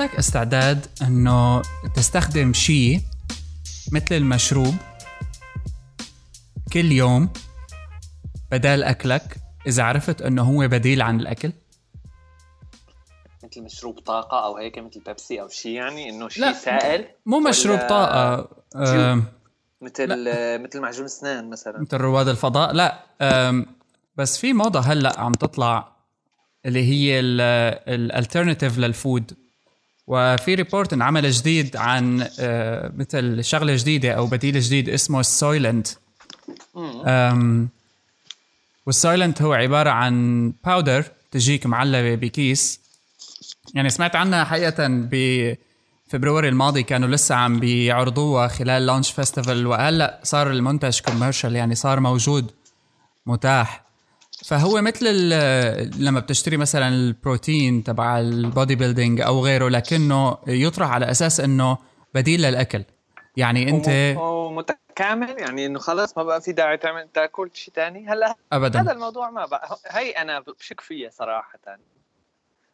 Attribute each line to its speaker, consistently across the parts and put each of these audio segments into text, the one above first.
Speaker 1: عندك استعداد إنه تستخدم شيء مثل المشروب كل يوم بدال أكلك؟ إذا عرفت إنه هو بديل عن الأكل؟
Speaker 2: مثل مشروب طاقة أو هيك مثل بيبسي أو شيء يعني إنه شيء سائل؟
Speaker 1: مو مشروب طاقة
Speaker 2: مثل مثل معجون اسنان مثلا.
Speaker 1: مثل رواد الفضاء؟ لا بس في موضة هلأ عم تطلع اللي هي ال alternative لل food وفي report انعمل جديد عن آه، مثل شغلة جديدة أو بديل جديد اسمه ال Soylent وال Soylent هو عبارة عن powder تجيك معلبة بكيس. يعني سمعت عنها حقيقة بفبروري الماضي كانوا لسه عم بيعرضوها خلال launch festival وهلأ صار المنتج commercial يعني صار موجود متاح. فهو مثل لما بتشتري مثلا البروتين تبع البودي بيلدينج أو غيره لكنه يطرح على أساس إنه بديل للأكل. يعني أنت
Speaker 2: متكامل يعني إنه خلص ما بقى في داعي تعمل تاكل شيء ثاني هلأ
Speaker 1: ابدا.
Speaker 2: هذا الموضوع ما بقى. هي أنا بشك فيها صراحة.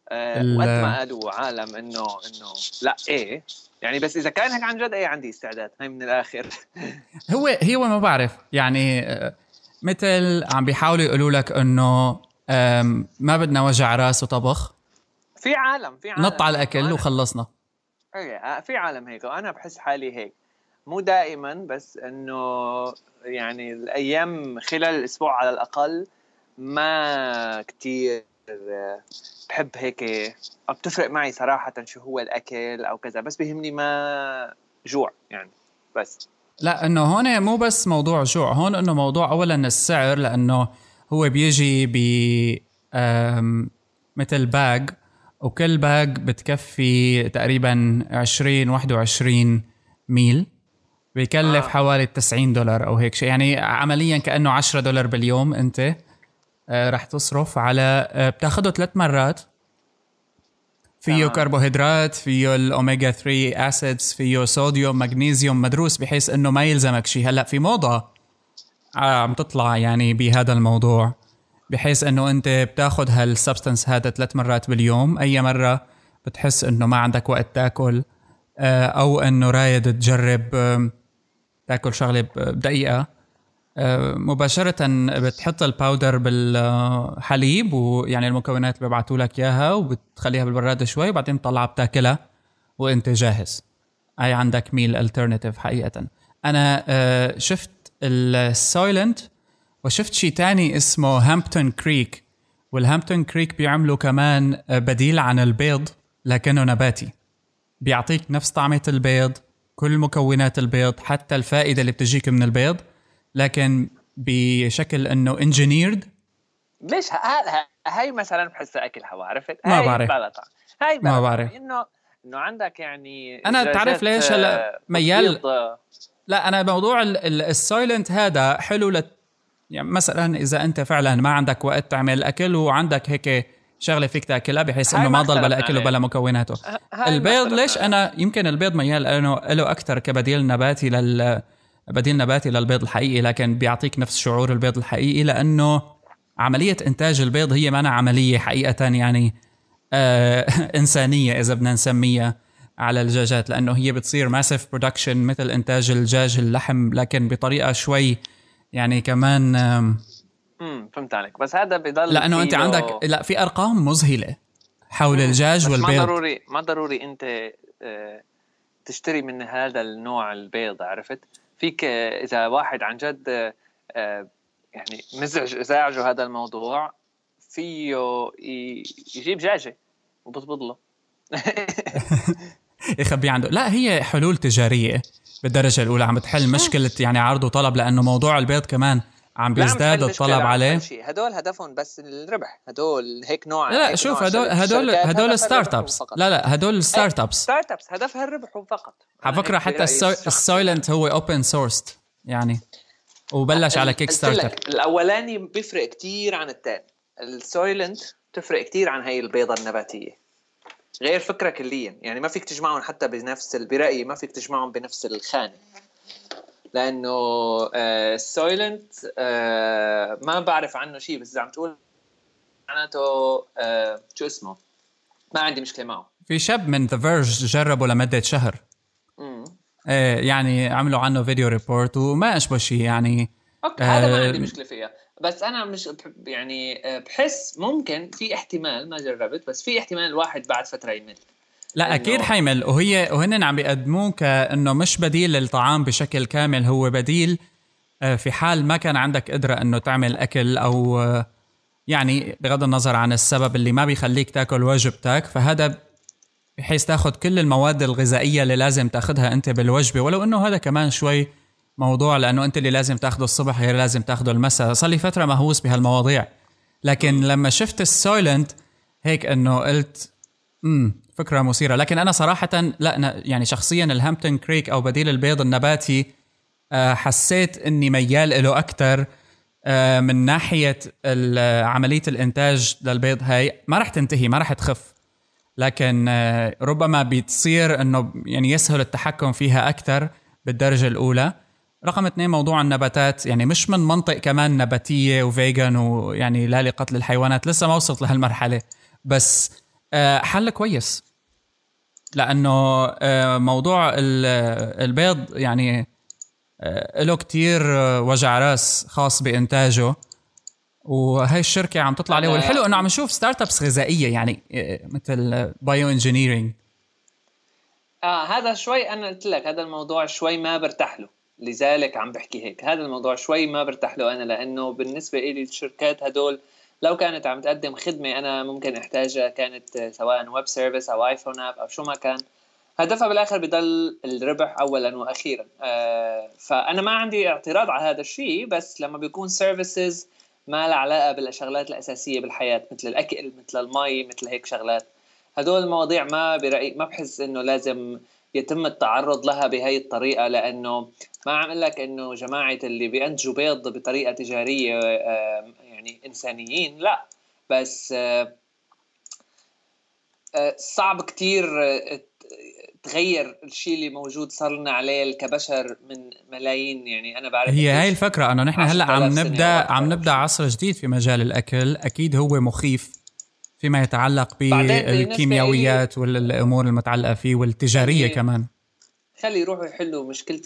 Speaker 2: أه وقت ما قالوا عالم انه إنه لأ إيه. يعني بس إذا كان هيك عن جد إيه عندي استعداد. هي من الآخر.
Speaker 1: هو هو ما بعرف. يعني آه، مثل عم بيحاولوا يقولوا لك إنه ما بدنا وجع راس وطبخ.
Speaker 2: في عالم في عالم.
Speaker 1: نط على الاكل وخلصنا.
Speaker 2: إيه آه، في عالم هيك. وأنا بحس حالي هيك. مو دائما بس إنه يعني الأيام خلال الأسبوع على الأقل ما كتير بحب هيك أو بتفرق معي صراحة شو هو الأكل أو كذا. بس بيهمني ما جوع يعني بس.
Speaker 1: لا إنه هون مو بس موضوع جوع هون إنه موضوع اولا السعر لأنه هو بيجي ب مثل bag وكل bag بتكفي تقريبا 20 21 meal بيكلف آه. حوالي 90 دولار أو هيك شيء يعني عمليا كأنه 10 دولار باليوم أنت آه، رح تصرف على آه، بتاخده ثلاث مرات فيه آه. كربوهيدرات فيه الاوميجا 3 acids فيه صوديوم مغنيسيوم مدروس بحيث إنه ما يلزمك شيء. هلأ في موضة عم تطلع يعني بهذا الموضوع بحيث إنه أنت بتاخذ هال substance هذا ثلاث مرات باليوم. أي مرة بتحس إنه ما عندك وقت تاكل أو إنه رايد تجرب تاكل شغلة بدقيقه آه، مباشرة بتحط ال powder بالحليب ويعني المكونات اللي بيبعتوا لك إياها وبتخليها بالبراد شوي وبعدين بتطلعها بتاكلها وإنت جاهز. هاي عندك meal alternative حقيقة. أنا آه، شفت ال Soylent وشفت شيء تاني اسمه Hampton Creek وال Hampton Creek بيعملوا كمان بديل عن البيض لكنه نباتي. بيعطيك نفس طعمة البيض كل مكونات البيض حتى الفائدة اللي بتجيك من البيض لكن بشكل إنه engineered
Speaker 2: ليش؟ هاي مثلا بحسها أكل هوا عرفت؟
Speaker 1: ما بعرف.
Speaker 2: هاي ما بعرف. انه إنه عندك يعني
Speaker 1: أنا تعرف ليش هلا ميال؟ لا أنا موضوع ال Soylent هذا حلو لت يعني مثلا إذا أنت فعلا ما عندك وقت تعمل أكل وعندك هيك شغلة فيك تأكلها بحيث إنه ما ضل بلا أكل وبلا مكوناته. البيض ليش أنا يمكن البيض ميال لأنه له أكثر كبديل نباتي لل بديل نباتي للبيض الحقيقي لكن بيعطيك نفس شعور البيض الحقيقي لأنه عملية إنتاج البيض هي ما عملية حقيقة يعني آه إنسانية إذا بدنا نسميها على الدجاجات لأنه هي بتصير massive production مثل إنتاج الدجاج اللحم لكن بطريقة شوي يعني كمان
Speaker 2: امم فهمت عليك. بس هذا بضل
Speaker 1: لأنه أنت عندك لا في أرقام مذهلة حول الدجاج والبيض
Speaker 2: ما ضروري ما ضروري أنت آه، تشتري من هذا النوع البيض عرفت؟ فيك إذا واحد عن جد آه، يعني مزعج ازعجه هذا الموضوع فيه يجيب دجاجه وبطبط له.
Speaker 1: يخبي عنده. لا هي حلول تجارية بالدرجة الأولى عم بتحل مشكلة يعني عرض وطلب لأنه موضوع البيض كمان عم بيزداد الطلب عليه.
Speaker 2: هدول هدفهم بس الربح. هدول هيك نوع
Speaker 1: لا
Speaker 2: هيك
Speaker 1: شوف هدول هدول هدول startups لا لا هدول ستارت ابس
Speaker 2: startups هدفها الربح فقط.
Speaker 1: على فكرة حتى ال Soylent هو open source يعني. وبلش على Kickstarter
Speaker 2: الأولاني بيفرق كتير عن الثاني ال Soylent بتفرق كتير عن هي البيضة النباتية. غير فكرة كليا. يعني ما فيك تجمعهم حتى بنفس برأيي ما فيك تجمعهم بنفس الخانة. لأنه ال Soylent آه، ما بعرف عنه شيء بس إذا عم تقول معناته آه، شو اسمه؟ ما عندي مشكلة معه.
Speaker 1: في شاب من The Verge جربه لمدة شهر.
Speaker 2: امم
Speaker 1: إيه يعني عملوا عنه video report وما أشبه شيء يعني
Speaker 2: okay هذا ما عندي مشكلة فيها. بس أنا مش بحب يعني آه، بحس ممكن في احتمال ما جربت بس في احتمال الواحد بعد فترة يمل.
Speaker 1: لا أكيد حيمل. وهي وهن عم بيقدموه كأنه مش بديل للطعام بشكل كامل. هو بديل آه، في حال ما كان عندك قدرة إنه تعمل أكل أو آه، يعني بغض النظر عن السبب اللي ما بيخليك تأكل وجبتك فهذا بحيث تأخذ كل المواد الغذائية اللي لازم تأخذها أنت بالوجبة. ولو إنه هذا كمان شوي موضوع لأنه أنت اللي لازم تأخذه الصبح غير لازم تأخذه المساء. صار لي فترة مهووس بهالمواضيع. لكن لما شفت السويلنت هيك إنه قلت امم فكرة مثيرة. لكن أنا صراحة لا يعني شخصيا الهامبتون كريك أو بديل البيض النباتي آه، حسيت إني ميال له أكثر آه، من ناحية عملية الإنتاج للبيض. هاي ما راح تنتهي ما راح تخف. لكن آه، ربما بتصير إنه يعني يسهل التحكم فيها أكثر بالدرجة الأولى. رقم اثنين موضوع النباتات. يعني مش من منطق كمان نباتية وفيجن ويعني لا لقتل الحيوانات لسه ما وصلت لهالمرحلة. بس حل كويس. لأنه موضوع البيض يعني له كتير وجع راس خاص بإنتاجه. وهي الشركة عم تطلع عليه. والحلو إنه عم نشوف startups غذائية يعني مثل bio engineering
Speaker 2: آه هذا شوي أنا قلت لك هذا الموضوع شوي ما برتاح له. لذلك عم بحكي هيك. هذا الموضوع شوي ما برتاح له أنا لأنه بالنسبة لي الشركات هدول لو كانت عم تقدم خدمة أنا ممكن أحتاجها كانت سواء web service أو iPhone app أو شو ما كان هدفها بالآخر بضل الربح اولا وأخيرا. آه فأنا ما عندي اعتراض على هذا الشيء بس لما بيكون سيرفيسز ما لها علاقة بالشغلات الأساسية بالحياة مثل الأكل مثل المي مثل هيك شغلات. هدول المواضيع ما برأي ما بحس إنه لازم يتم التعرض لها بهي الطريقة لأنه ما عم لك إنه جماعة اللي بينتجوا بيض بطريقة تجارية آه يعني إنسانيين لا. بس آه آه صعب كتير تغير الشيء اللي موجود صار لنا عليه كبشر من ملايين. يعني أنا بعرف
Speaker 1: هي هاي الفكرة إنه نحن هلأ عم نبدأ عم نبدأ عصر جديد في مجال الأكل أكيد هو مخيف فيما يتعلق بالكيميائيات والأمور المتعلقة فيه والتجارية يعني كمان.
Speaker 2: خلي يروحوا يحلوا مشكلة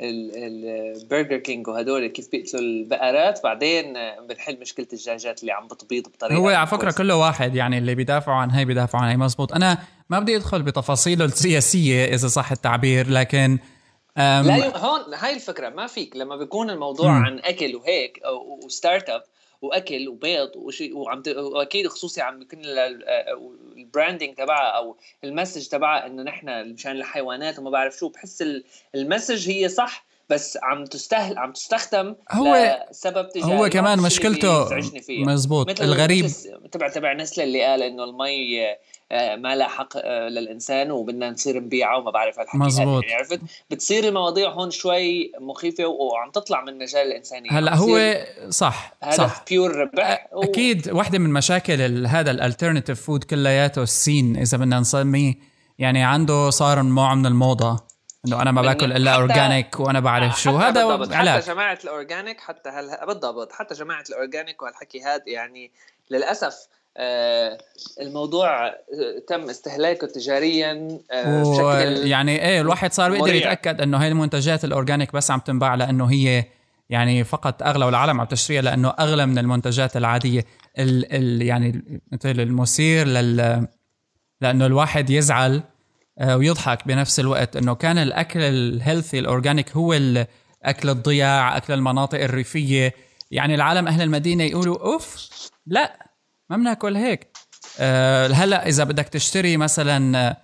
Speaker 2: ال Burger King وهدول كيف بيقتلوا البقرات. بعدين بنحل مشكلة الدجاجات اللي عم بتبيض بطريقة
Speaker 1: هو على فكرة كل واحد يعني اللي بيدافعوا عن هي بيدافعوا عن هي مزبوط. أنا ما بدي أدخل بتفاصيله السياسية إذا صح التعبير لكن
Speaker 2: لا هون هاي الفكرة. ما فيك لما بيكون الموضوع م. عن أكل وهيك و startup وأكل وبيض وشيء وعم وأكيد خصوصي عم يكون ال branding تبعها أو ال message تبعها إنه نحن مشان الحيوانات وما بعرف شو بحس ال message هي صح بس عم تستهل عم تستخدم
Speaker 1: هو سبب تجاري هو كمان مشكلته مزبوط. الغريب
Speaker 2: تبع تبع نسلة اللي قال إنه المي آه، ما لها حق آه، للإنسان وبدنا نصير نبيعه وما بعرف هالحكي.
Speaker 1: مزبوط.
Speaker 2: يعني عرفت؟ بتصير المواضيع هون شوي مخيفة وعم تطلع من مجال الإنسانية.
Speaker 1: هلا هو صح صح.
Speaker 2: pure ربح
Speaker 1: و... أكيد واحدة من مشاكل هذا ال alternative food كلياته ال scene إذا بدنا نسميه. يعني عنده صار نوع من الموضة. إنه أنا ما باكل إلا organic وأنا بعرف شو. هذا
Speaker 2: علاج حتى جماعة ال organic حتى هل... بالضبط حتى جماعة ال organic وهالحكي هذا يعني للأسف آه، الموضوع آه، تم استهلاكه تجاريا
Speaker 1: آه، بشكل يعني إيه الواحد صار بيقدر يتأكد إنه هاي المنتجات ال organic بس عم تنباع لأنه هي يعني فقط أغلى والعالم عم تشتريها لأنه أغلى من المنتجات العادية ال ال يعني مثل المثير لل لأنه الواحد يزعل ويضحك بنفس الوقت إنه كان الأكل ال healthy ال organic هو اكل الضيع أكل المناطق الريفية يعني العالم أهل المدينة يقولوا أوف لا ما بناكل هيك أه هلأ إذا بدك تشتري مثلا آه،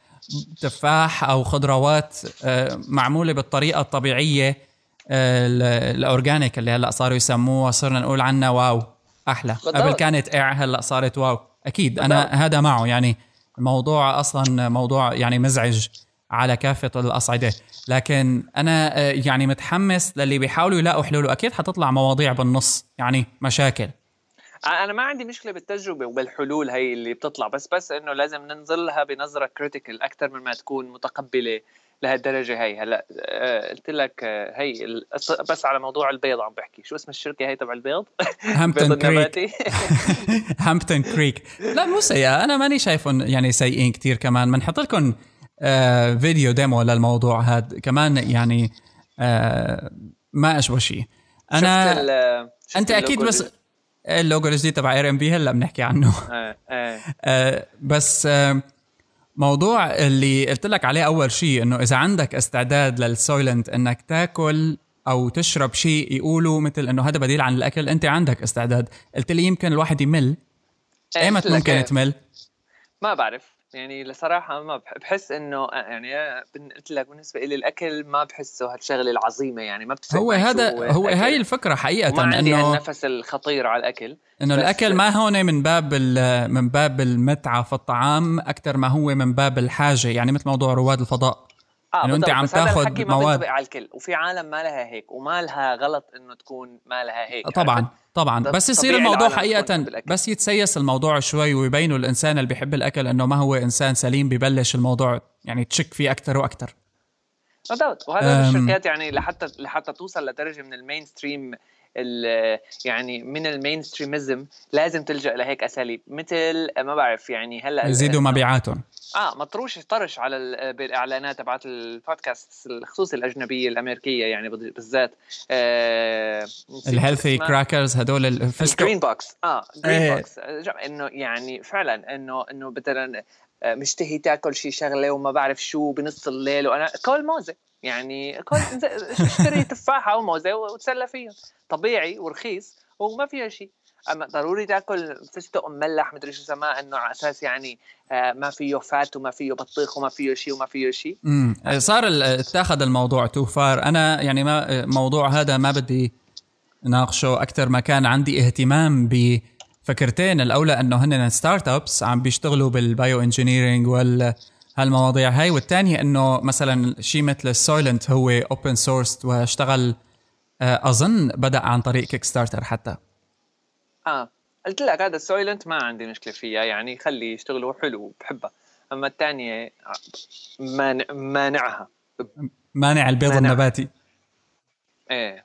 Speaker 1: تفاح أو خضروات أه معمولة بالطريقة الطبيعية أه ال organic اللي هلأ صاروا يسموها صرنا نقول عنها wow أحلى بالضبط. قبل كانت اع هلأ صارت wow أكيد بالضبط. أنا هذا معه يعني الموضوع أصلا موضوع يعني مزعج على كافة الأصعدة. لكن أنا آه، يعني متحمس للي بيحاولوا يلاقوا حلول وأكيد حتطلع مواضيع بالنص يعني مشاكل.
Speaker 2: أنا ما عندي مشكلة بالتجربة وبالحلول هي اللي بتطلع بس بس إنه لازم ننظر لها بنظرة critical أكثر من ما تكون متقبلة. لهالدرجة هي. هلأ آه، قلت لك آه، هي بس على موضوع البيض عم بحكي. شو اسم الشركة هي تبع البيض؟
Speaker 1: Hampton Creek Hampton Creek لا مو سيئة. أنا ماني شايفهم يعني سيئين كتير كمان. بنحط لكم آه video demo للموضوع هذا كمان يعني آه ما أشبه شيء أنا شفت أنت أكيد بس اللوجو الجديد تبع Airbnb هلأ بنحكي عنه. آه آه. آه بس آه موضوع اللي قلت لك عليه أول شيء إنه إذا عندك استعداد لل Soylent إنك تاكل أو تشرب شيء يقولوا مثل إنه هذا بديل عن الأكل أنت عندك استعداد. قلت لي يمكن الواحد يمل. إيمت ممكن تمل؟
Speaker 2: ما بعرف. يعني لصراحة ما بحس إنه يعني قلت لك بالنسبة لي الأكل ما بحسه هالشغلة العظيمة يعني ما بتفرق
Speaker 1: هو هذا هو هاي الفكرة حقيقة
Speaker 2: ما عندي إنه النفس الخطير على الأكل.
Speaker 1: إنه الأكل ما هون من باب من باب المتعة في الطعام أكثر ما هو من باب الحاجة يعني مثل موضوع رواد الفضاء.
Speaker 2: آه إنه أنت عم تاخذ مواد. ما على الكل وفي عالم ما لها هيك وما لها غلط إنه تكون ما لها هيك
Speaker 1: طبعا طبعا. بس يصير الموضوع حقيقه بس يتسيس الموضوع شوي ويبينوا الإنسان اللي بيحب الأكل إنه ما هو إنسان سليم ببلش الموضوع يعني تشك فيه أكثر وأكثر
Speaker 2: بالضبط. وهذا الشركات يعني لحتى لحتى توصل لدرجة من ال mainstream يعني من ال mainstreamism لازم تلجأ لهيك أساليب مثل ما بعرف يعني هلأ
Speaker 1: يزيدوا مبيعاتهم.
Speaker 2: آه مطروش طرش على بالإعلانات تبعت البودكاست الخصوصي الأجنبية الأمريكية يعني بالذات
Speaker 1: آه ال healthy crackers هدول
Speaker 2: الجرين بوكس آه green box إنه يعني فعلا إنه إنه مثلا آه، مشتهي تاكل شي شغلة وما بعرف شو بنص الليل وأنا كل موزة يعني كل اشتري تفاحة وموزة وتسلى فيهم. طبيعي ورخيص وما فيها شيء اما ضروري تاكل فستق مملح مدري شو سماه إنه على أساس يعني آه ما فيه fat وما فيه بطيخ وما فيه شيء وما فيه شيء.
Speaker 1: امم صار اتاخذ الموضوع too far أنا يعني ما موضوع هذا ما بدي ناقشه. أكثر ما كان عندي اهتمام بفكرتين. الأولى إنه هن startups عم بيشتغلوا بال bio engineering وال هالمواضيع هاي. والثانية إنه مثلا شيء مثل ال Soylent هو open source واشتغل آه، أظن بدأ عن طريق Kickstarter حتى.
Speaker 2: آه. قلت لك هذا ال Soylent ما عندي مشكلة فيها يعني خلي يشتغلوا حلو بحبها أما الثانية مانع مانعها
Speaker 1: مانع البيض مانع. النباتي.
Speaker 2: إيه.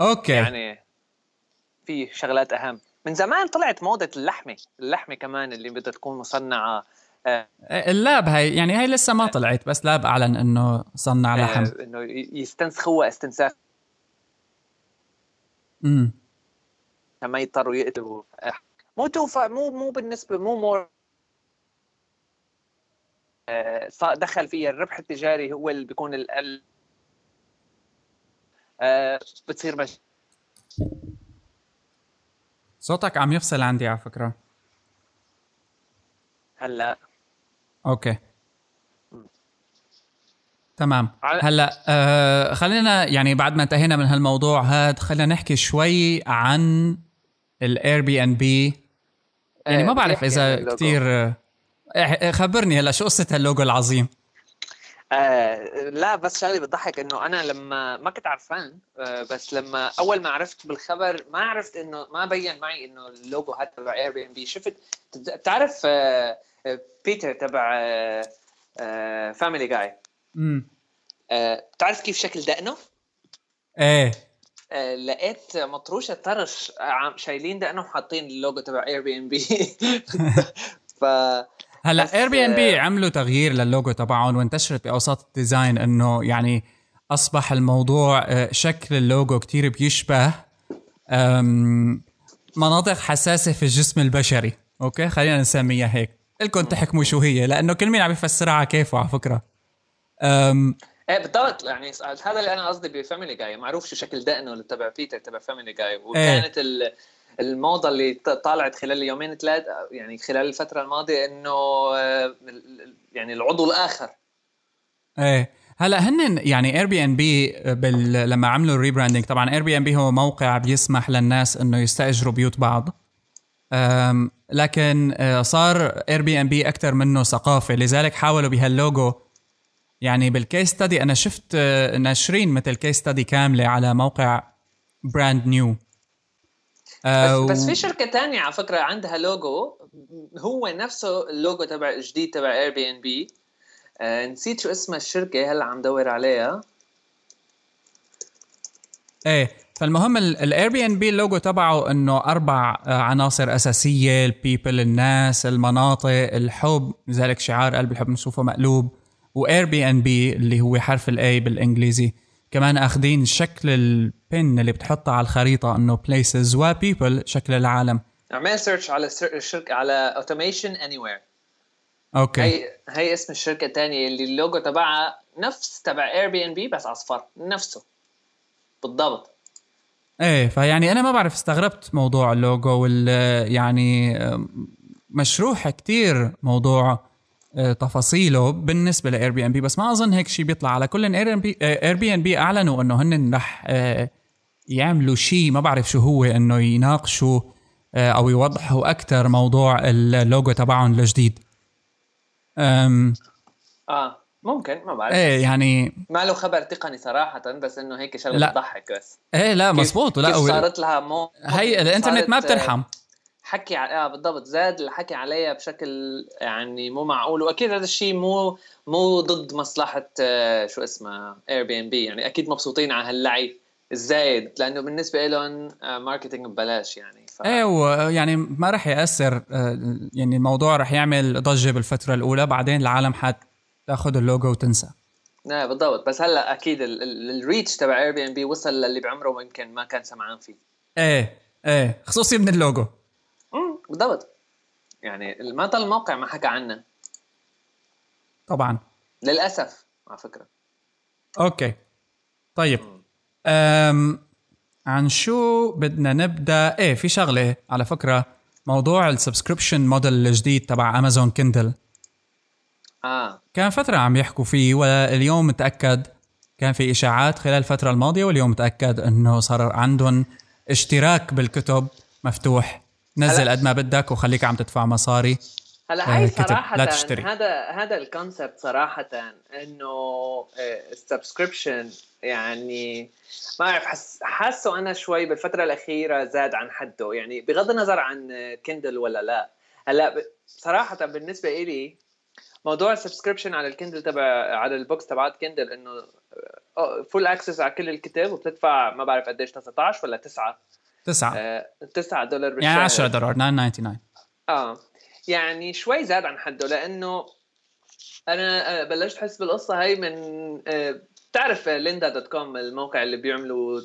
Speaker 1: أوكي.
Speaker 2: يعني في شغلات أهم. من زمان طلعت موضة اللحمة اللحمة كمان اللي بدها تكون مصنعة
Speaker 1: آه. اللاب هاي يعني هاي لسه ما طلعت بس لاب أعلن إنه صنع آه، لحم.
Speaker 2: إنه يستنسخوها استنساخ.
Speaker 1: امم
Speaker 2: ما يضطروا يقتلوا مو توفى مو مو بالنسبة مو مور آه، دخل فيها الربح التجاري هو اللي بيكون ال آه، بتصير مش
Speaker 1: صوتك عم يفصل عندي على فكرة.
Speaker 2: هلا.
Speaker 1: أوكي. تمام. هلا آه خلينا يعني بعد ما انتهينا من هالموضوع هذا خلينا نحكي شوي عن ال Airbnb يعني ما آه، بعرف إذا كثير آه، خبرني هلا شو قصة هاللوجو العظيم.
Speaker 2: آه لا بس شغلة بتضحك إنه أنا لما ما كنت عرفان آه بس لما أول ما عرفت بالخبر ما عرفت إنه ما بين معي إنه اللوجو هذا تبع Airbnb شفت بتعرف آه بيتر تبع آه Family Guy امم بتعرف كيف شكل دقنه؟
Speaker 1: إيه.
Speaker 2: آه، لقيت مطروشه طرش شايلين دقنه وحاطين اللوجو تبع اير بي ان بي ف
Speaker 1: هلا اير بي ان بي عملوا تغيير للوجو تبعهم وانتشرت بأوساط ال design إنه يعني أصبح الموضوع آه، شكل اللوجو كتير بيشبه مناطق حساسة في الجسم البشري. أوكي؟ خلينا نسميها هيك. لكم تحكموا شو هي لأنه كل مين عم يفسرها على كيفه على فكرة.
Speaker 2: إيه بالضبط. يعني هذا اللي أنا قصدي ب Family Guy. معروف شو شكل دقنه اللي تبع بيتر تبع Family Guy. وكانت إيه. الموضة اللي طالعت خلال اليومين ثلاث يعني خلال الفترة الماضية إنه آه، يعني العضو الآخر.
Speaker 1: إيه. هلأ هن يعني Airbnb لما عملوا ال rebranding طبعا Airbnb هو موقع بيسمح للناس إنه يستأجروا بيوت بعض. لكن آه، صار Airbnb أكثر منه ثقافة. لذلك حاولوا بهاللوجو يعني بال case study أنا شفت آه، ناشرين مثل case study كاملة على موقع Brand New
Speaker 2: بس, بس في شركة تانية على فكرة عندها لوجو هو نفسه اللوجو تبع الجديد تبع Airbnb آه نسيت شو اسمها الشركة هلا عم دور عليها.
Speaker 1: إيه فالمهم ال Airbnb ال logo تبعه إنه أربع آه، عناصر أساسية ال people الناس المناطق الحب لذلك شعار قلب الحب نشوفه مقلوب. و Airbnb اللي هو حرف ال A بالإنجليزي. كمان أخذين شكل ال pin اللي بتحطها على الخريطة إنه places و people شكل العالم.
Speaker 2: اعمل search على الشركة على Automation Anywhere
Speaker 1: أوكي.
Speaker 2: هي هي اسم الشركة الثانية اللي اللوجو تبعها نفس تبع Airbnb بس أصفر نفسه. بالضبط.
Speaker 1: إيه فيعني أنا ما بعرف استغربت موضوع اللوجو وال يعني مشروح كتير موضوع تفاصيله بالنسبة ل Airbnb بس ما أظن هيك شيء بيطلع. على كل Air b Airbnb أعلنوا إنه هن رح آه، يعملوا شيء ما بعرف شو هو إنه يناقشوا آه، أو يوضحوا أكثر موضوع اللوجو تبعهم الجديد.
Speaker 2: آه ممكن ما بعرف.
Speaker 1: إيه يعني
Speaker 2: ما له خبر تقني صراحة بس إنه هيك شغلة بتضحك بس.
Speaker 1: إيه لا مزبوط
Speaker 2: لا صارت لها مو
Speaker 1: هي الإنترنت ما بترحم.
Speaker 2: حكي آه بالضبط. زاد الحكي عليها بشكل يعني مو معقول. وأكيد هذا الشيء مو مو ضد مصلحة آه، شو اسمها Airbnb يعني أكيد مبسوطين على هاللعي الزايد لأنه بالنسبة لهم marketing ببلاش يعني.
Speaker 1: ف... إيه ويعني ما راح يأثر آه، يعني الموضوع راح يعمل ضجة بالفترة الأولى بعدين العالم حتاخذ اللوجو وتنسى.
Speaker 2: إيه بالضبط. بس هلأ أكيد ال reach تبع Airbnb وصل للي بعمره يمكن ما كان سمعان فيه.
Speaker 1: إيه إيه. خصوصي من اللوجو.
Speaker 2: بالضبط. يعني ما ضل الموقع ما حكى عنه.
Speaker 1: طبعا.
Speaker 2: للأسف على فكرة.
Speaker 1: أوكي. طيب. أم عن شو بدنا نبدأ؟ إيه في شغلة على فكرة موضوع ال subscription model الجديد تبع Amazon Kindle
Speaker 2: آه.
Speaker 1: كان فترة عم يحكوا فيه واليوم متأكد كان في إشاعات خلال الفترة الماضية واليوم متأكد إنه صار عندهم اشتراك بالكتب مفتوح. نزل قد ما بدك وخليك عم تدفع مصاري.
Speaker 2: هلا هاي آه، صراحة لا تشتري. هذا هذا ال concept صراحة إنه ال subscription آه، يعني ما اعرف حس حاسه أنا شوي بالفترة الأخيرة زاد عن حده. يعني بغض النظر عن Kindle ولا لا. هلا صراحة بالنسبة إلي موضوع ال subscription على ال Kindle تبع على ال books تبعت Kindle إنه full access على كل الكتاب وبتدفع ما بعرف قديش 19 ولا 9
Speaker 1: 9
Speaker 2: 9 دولار
Speaker 1: بالشهر. يعني 10 دولار 9.99
Speaker 2: آه. يعني شوي زاد عن حده لأنه أنا آه، بلشت أحس بالقصة هاي من آه، بتعرف Lynda.com الموقع اللي بيعملوا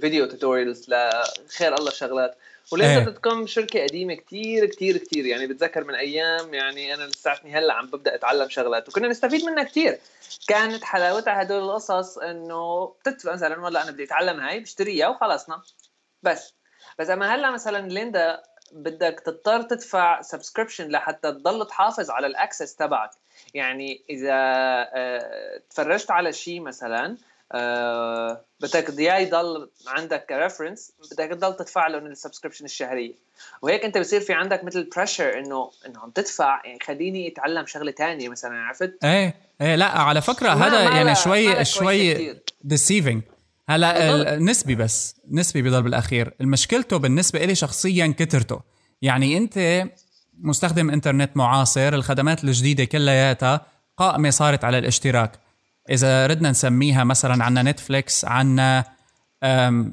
Speaker 2: video tutorials لخير الله شغلات و Lynda.com شركة قديمة كتير كتير كتير. يعني بتذكر من أيام يعني أنا لساتني هلأ عم ببدأ أتعلم شغلات. وكنا نستفيد منها كتير. كانت حلاوتها هدول القصص إنه بتدفع مثلا والله أنا بدي أتعلم هاي بشتريها وخلصنا. بس. بس أما هلا مثلا Lynda بدك تضطر تدفع subscription لحتى تضل تحافظ على ال access تبعك. يعني إذا آه، تفرجت على شيء مثلا آه، بدك إياه يضل عندك ك reference بدك تضل تدفع له ال subscription الشهرية. وهيك أنت بصير في عندك مثل pressure إنه إنه عم تدفع يعني خليني أتعلم شغلة تانية مثلا عرفت؟
Speaker 1: إيه إيه لا على فكرة هذا يعني شوي شوي deceiving هلا نسبي بس نسبي بضل بالاخير مشكلته بالنسبة لي شخصيا كثرته. يعني أنت مستخدم إنترنت معاصر الخدمات الجديدة كلياتها قائمة صارت على الاشتراك. إذا ردنا نسميها مثلا عنا نتفليكس عنا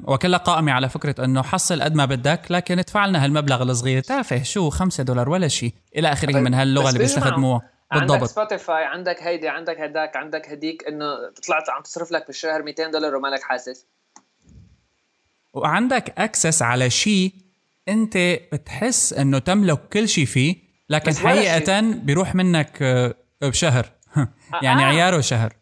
Speaker 1: وكلها قائمة على فكرة إنه حصل قد ما بدك لكن ادفع لنا هالمبلغ الصغير. تافه شو خمسة دولار ولا شيء؟ إلى آخره من هاللغة اللي بيستخدموها.
Speaker 2: بالضبط. عندك سبوتيفاي عندك هيدي عندك هداك عندك هديك إنه طلعت عم تصرف لك بالشهر 200 دولار ومالك حاسس.
Speaker 1: وعندك access على شيء أنت بتحس إنه تملك كل شيء فيه لكن حقيقة بيروح منك آه، بشهر. يعني آه. عياره شهر.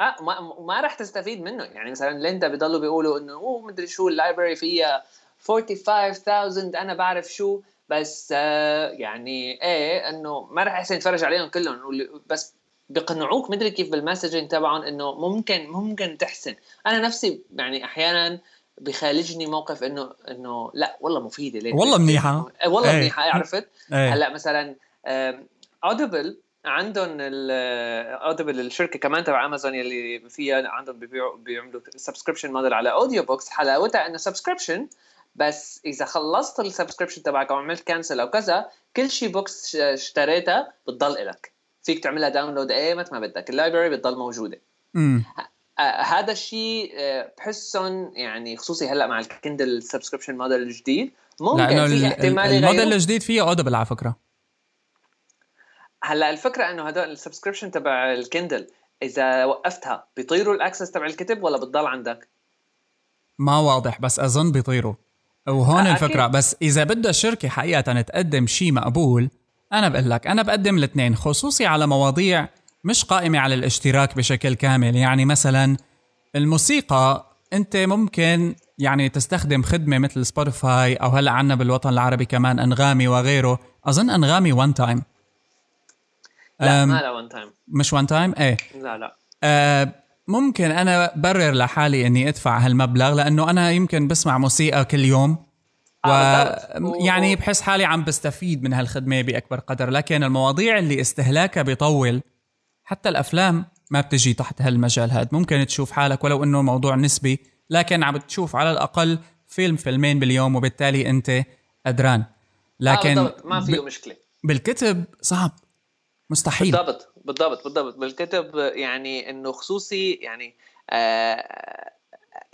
Speaker 2: آه ما, ما راح تستفيد منه. يعني مثلا Lynda بيضلوا بيقولوا إنه oh مدري شو ال library فيها 45000 أنا بعرف شو. بس يعني إيه إنه ما راح أحسن يتفرج عليهم كلهم بس بيقنعوك مدري كيف بال messaging تبعهم إنه ممكن ممكن تحسن أنا نفسي يعني أحيانا بخالجني موقف إنه إنه لا والله مفيدة
Speaker 1: ليه والله منيحة
Speaker 2: إيه، والله إيه. منيحة عرفت إيه. هلأ مثلا Audible عندهم Audible الشركة كمان تبع امازون يلي فيها عندهم بيبيعوا بيعملوا subscription model على audio books حلاوتها إنه subscription بس إذا خلصت ال subscription تبعك أو عملت cancel أو كذا كل شيء books اشتريتها بتضل لك فيك تعملها download ايمت ما بدك. ال library بتضل موجودة.
Speaker 1: امم
Speaker 2: هذا الشيء آه بحسهم يعني خصوصي هلأ مع ال Kindle subscription model الجديد
Speaker 1: ممكن في احتمال الموديل الجديد فيه Audible على فكرة.
Speaker 2: هلأ الفكرة إنه هدول ال subscription تبع ال Kindle إذا وقفتها بيطيروا ال access تبع الكتب ولا بتضل عندك؟
Speaker 1: ما واضح بس أظن بيطيروا. وهون آه الفكرة. بس إذا بدها الشركة حقيقة تقدم شيء مقبول أنا بقول لك أنا بقدم الاثنين خصوصي على مواضيع مش قائمة على الاشتراك بشكل كامل. يعني مثلا الموسيقى أنت ممكن يعني تستخدم خدمة مثل سبوتيفاي أو هلأ عنا بالوطن العربي كمان أنغامي وغيره. أظن أنغامي one time
Speaker 2: لا ما لا one time
Speaker 1: مش one time إيه.
Speaker 2: لا لا.
Speaker 1: أه ممكن أنا برر لحالي إني أدفع هالمبلغ لأنه أنا يمكن بسمع موسيقى كل يوم. و يعني بحس حالي عم بستفيد من هالخدمة بأكبر قدر. لكن المواضيع اللي استهلاكها بيطول. حتى الأفلام ما بتجي تحت هالمجال هذا ممكن تشوف حالك ولو إنه موضوع نسبي لكن عم تشوف على الأقل فيلم فيلمين باليوم وبالتالي أنت قدران لكن
Speaker 2: آه ما فيه مشكلة.
Speaker 1: بالكتب صعب. مستحيل.
Speaker 2: بالضبط. بالضبط بالضبط. بالكتب يعني إنه خصوصي يعني آه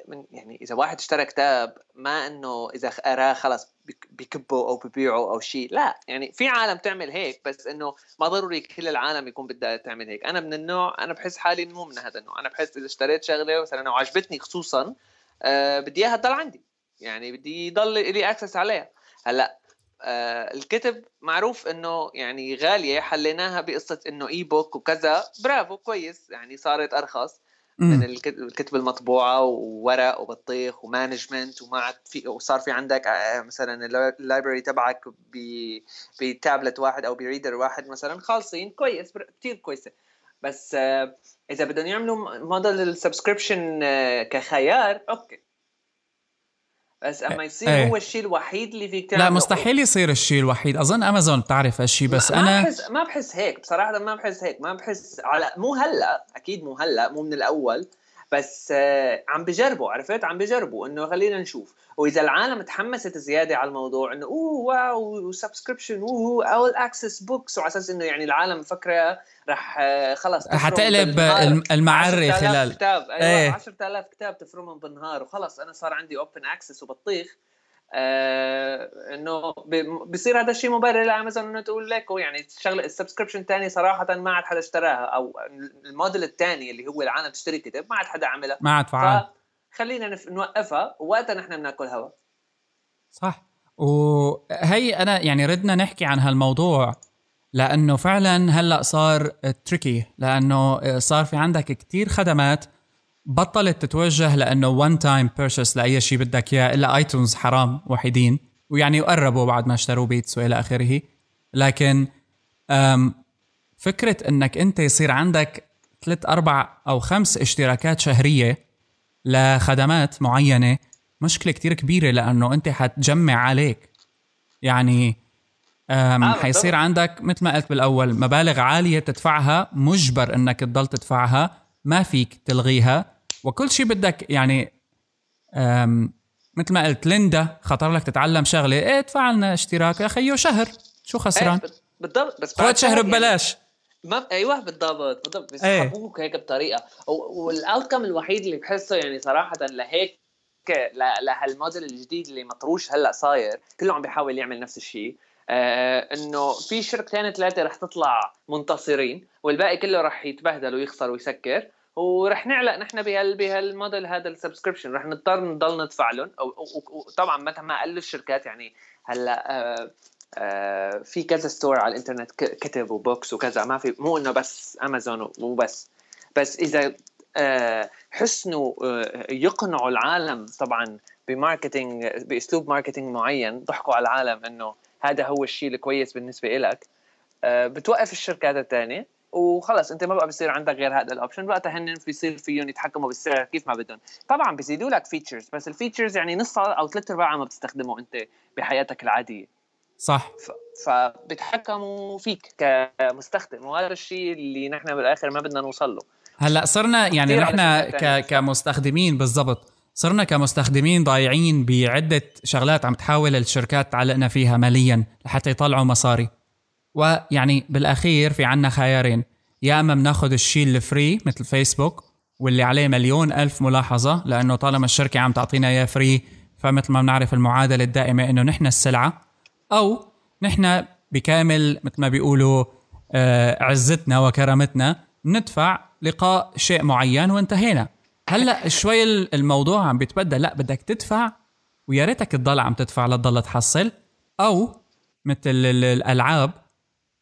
Speaker 2: من يعني إذا واحد اشترى كتاب ما إنه إذا قراه خلص بكبه أو ببيعه أو شيء لا. يعني في عالم تعمل هيك بس إنه ما ضروري كل العالم يكون بدها تعمل هيك. أنا من النوع أنا بحس حالي مو من هذا النوع. أنا بحس إذا اشتريت شغلة مثلا وعجبتني خصوصا آه بدي إياها تضل عندي. يعني بدي يضل لي access عليها. هلأ الكتب معروف إنه يعني غالية خليناها بقصة إنه e-book وكذا. برافو كويس. يعني صارت أرخص من الكتب المطبوعة وورق وبطيخ و management وما عاد في وصار في عندك آه، مثلا ال library تبعك بتابلت واحد أو ب reader واحد مثلا. خالصين كويس كثير كويسة. بس آه، إذا بدهم يعملوا model ال subscription آه، كخيار okay. بس أما يصير إيه. هو الشيء الوحيد اللي فيك
Speaker 1: تعمله لا مستحيل يصير الشيء الوحيد. أظن امازون بتعرف هالشيء بس
Speaker 2: ما
Speaker 1: أنا
Speaker 2: ما بحس ما بحس هيك بصراحة ما بحس هيك ما بحس على مو هلأ أكيد مو هلأ مو من الأول. بس آه عم بجربوا عرفت؟ عم بجربوا إنه خلينا نشوف. وإذا العالم تحمست زيادة على الموضوع إنه oh wow subscription oh all access books وعلى أساس إنه يعني العالم مفكره رح آه، خلص
Speaker 1: حتقلب المعري خلال
Speaker 2: كتاب. أيوه إيه. 10000 كتاب تفرمهم بالنهار. وخلص أنا صار عندي open access وبطيخ. آه إنه بصير هذا الشيء مبرر لأمازون إنه تقول لك يعني الشغله السبسكريبشن الثاني صراحة ما عاد حدا اشتراها أو الموديل الثاني اللي هو العالم تشتري كتب ما عاد حدا عملها.
Speaker 1: ما عاد فعال.
Speaker 2: خلينا نوقفها ووقتها نحن بناكل هوا.
Speaker 1: صح. وهي أنا يعني ردنا نحكي عن هالموضوع لأنه فعلا هلأ صار تريكي لأنه صار في عندك كتير خدمات بطلت تتوجه لأنه one time purchase لأي شيء بدك إياه إلا iTunes حرام وحيدين. ويعني قربوا بعد ما اشتروا Beats وإلى آخره. لكن فكرة إنك أنت يصير عندك ثلاث أربع أو خمس اشتراكات شهرية لخدمات معينة مشكلة كتير كبيرة لأنه أنت حتجمع عليك. يعني آه حيصير عندك مثل ما قلت بالأول مبالغ عالية تدفعها مجبر إنك تضل تدفعها ما فيك تلغيها. وكل شيء بدك يعني مثل ما قلت ليندا خطر لك تتعلم شغلة إيه ادفع لنا اشتراك. يا خيو شهر شو خسران؟
Speaker 2: إيه بالضبط بس
Speaker 1: خذ شهر يعني ببلاش.
Speaker 2: ما أيوه بالضبط بالضبط بيسحبوك إيه. هيك بطريقة. والاوتكم الوحيد اللي بحسه يعني صراحة لهيك لهالموديل الجديد اللي مطروش هلأ صاير كله عم بيحاول يعمل نفس الشيء آه إنه في شركتين ثلاثة رح تطلع منتصرين والباقي كله رح يتبهدل ويخسر ويسكر. ورح نعلق نحن بهال بهالموديل هذا ال subscription. رح نضطر نضل ندفع لهم. وطبعا متى ما قلوا الشركات يعني هلا آه آه في كذا store على الإنترنت كتب و books وكذا. ما في مو إنه بس امازون وبس بس. إذا آه حسنوا يقنعوا العالم طبعا ب marketing بأسلوب marketing معين ضحكوا على العالم إنه هذا هو الشيء الكويس بالنسبة لك بتوقف الشركات الثانية. وخلص أنت ما بقى بصير عندك غير هذا ال option وقتها هن بيصير فيهم يتحكموا بالسعر كيف ما بدهم. طبعا بيزيدوا لك features بس ال features يعني نصها أو ثلاث ارباعها ما بتستخدمه أنت بحياتك العادية.
Speaker 1: صح.
Speaker 2: ف... فبيتحكموا فيك كمستخدم وهذا الشيء اللي نحن بالآخر ما بدنا نوصل له.
Speaker 1: هلأ صرنا يعني نحن ك... كمستخدمين بالضبط. صرنا كمستخدمين ضايعين بعدة شغلات عم تحاول الشركات تعلقنا فيها ماليا لحتى يطلعوا مصاري. ويعني بالأخير في عنا خيارين. يا إما بناخذ الشيء ال free مثل فيسبوك واللي عليه مليون ألف ملاحظة لأنه طالما الشركة عم تعطينا إياه free فمثل ما بنعرف المعادلة الدائمة إنه نحن السلعة أو نحن بكامل مثل ما بيقولوا آه، عزتنا وكرامتنا ندفع لقاء شيء معين وانتهينا. هلأ شوي الموضوع عم بيتبدل. لأ بدك تدفع ويا ريتك تضل عم تدفع لتضل تحصل أو مثل الألعاب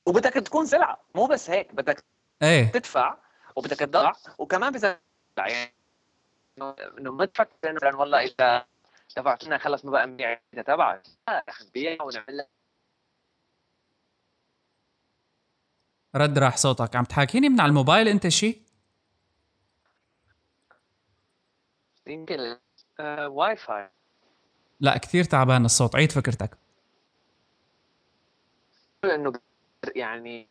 Speaker 2: وبدك تكون سلعة مو بس هيك بدك إيه. تدفع وبدك تضع وكمان بس يعني انه ما تفكر مثلا والله إذا دفعت لنا خلص ما بقى نبيع تبعك. رح نبيع ونعمل
Speaker 1: رد راح صوتك. عم تحاكيني من على الموبايل أنت شيء
Speaker 2: يمكن آه واي فاي
Speaker 1: لا كثير تعبان الصوت. عيد فكرتك.
Speaker 2: إنه يعني